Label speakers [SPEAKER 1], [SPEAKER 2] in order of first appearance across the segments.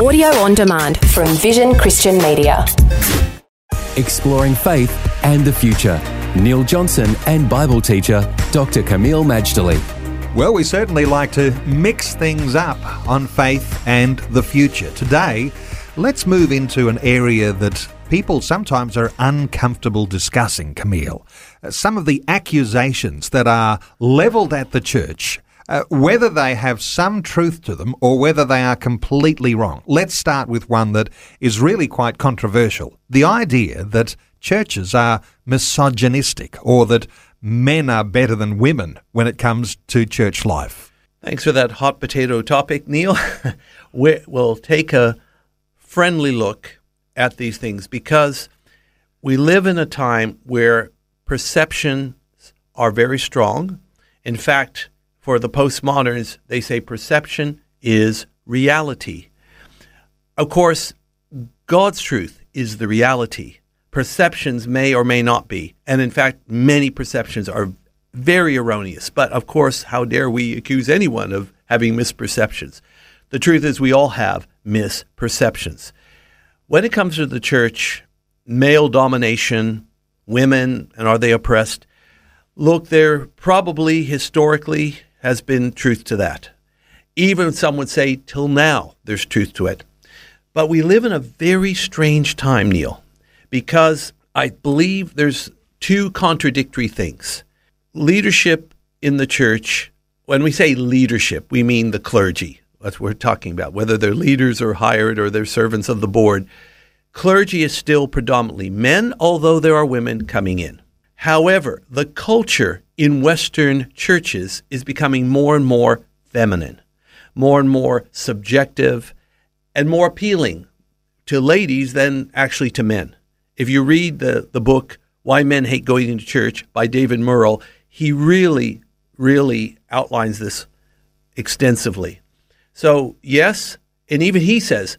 [SPEAKER 1] Audio on demand from Vision Christian Media.
[SPEAKER 2] Exploring faith and the future. Neil Johnson and Bible teacher Dr. Kameel Majdali.
[SPEAKER 3] Well, we certainly like to mix things up on faith and the future. Today, let's move into an area that people sometimes are uncomfortable discussing, Kameel. Uh, Some of the accusations that are levelled at the church. Uh, whether they have some truth to them or whether they are completely wrong. Let's start with one that is really quite controversial. The idea that churches are misogynistic or that men are better than women when it comes to church life.
[SPEAKER 4] Thanks for that hot potato topic, Neil. we- we'll take a friendly look at these things because we live in a time where perceptions are very strong. In fact, for the postmoderns, they say perception is reality. Of course, God's truth is the reality. Perceptions may or may not be. And in fact, many perceptions are very erroneous. But of course, how dare we accuse anyone of having misperceptions? The truth is, we all have misperceptions. When it comes to the church, male domination, women, and are they oppressed? Look, there probably historically has been truth to that. Even some would say till now there's truth to it. But we live in a very strange time, Neil, because I believe there's two contradictory things. Leadership in the church, when we say leadership, we mean the clergy. That's what we're talking about, whether they're leaders or hired or they're servants of the board. Clergy is still predominantly men, although there are women coming in. However, the culture in Western churches is becoming more and more feminine, more and more subjective, and more appealing to ladies than actually to men. If you read the, the book Why Men Hate Going into Church by David Murrow, he really, really outlines this extensively. So, yes, and even he says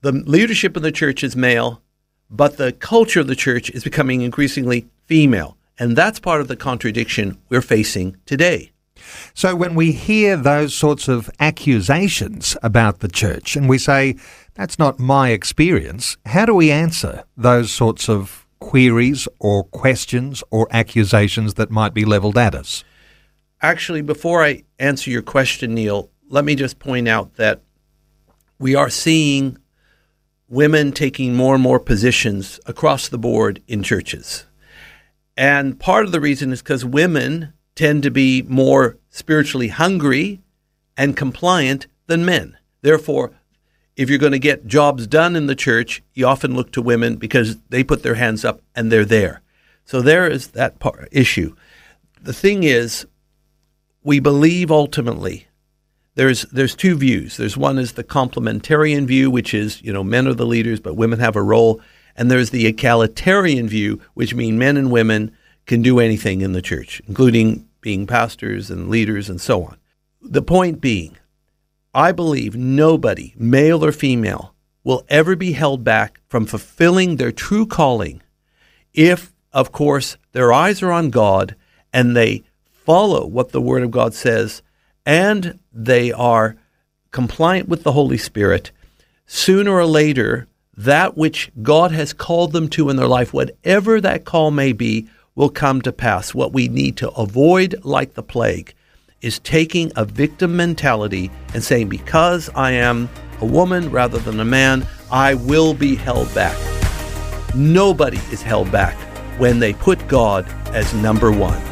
[SPEAKER 4] the leadership of the church is male, but the culture of the church is becoming increasingly female. And that's part of the contradiction we're facing today.
[SPEAKER 3] So when we hear those sorts of accusations about the church and we say, that's not my experience, how do we answer those sorts of queries or questions or accusations that might be levelled at us?
[SPEAKER 4] Actually, before I answer your question, Neil, let me just point out that we are seeing women taking more and more positions across the board in churches. And part of the reason is because women tend to be more spiritually hungry and compliant than men. Therefore, if you're going to get jobs done in the church, you often look to women because they put their hands up and they're there. So there is that part, issue. The thing is, we believe ultimately there's there's two views. There's one is the complementarian view, which is you know men are the leaders, but women have a role, and there's the egalitarian view, which means men and women can do anything in the church, including being pastors and leaders and so on. The point being, I believe nobody, male or female, will ever be held back from fulfilling their true calling if, of course, their eyes are on God and they follow what the Word of God says and they are compliant with the Holy Spirit. Sooner or later, that which God has called them to in their life, whatever that call may be, will come to pass. What we need to avoid, like the plague, is taking a victim mentality and saying, because I am a woman rather than a man, I will be held back. Nobody is held back when they put God as number one.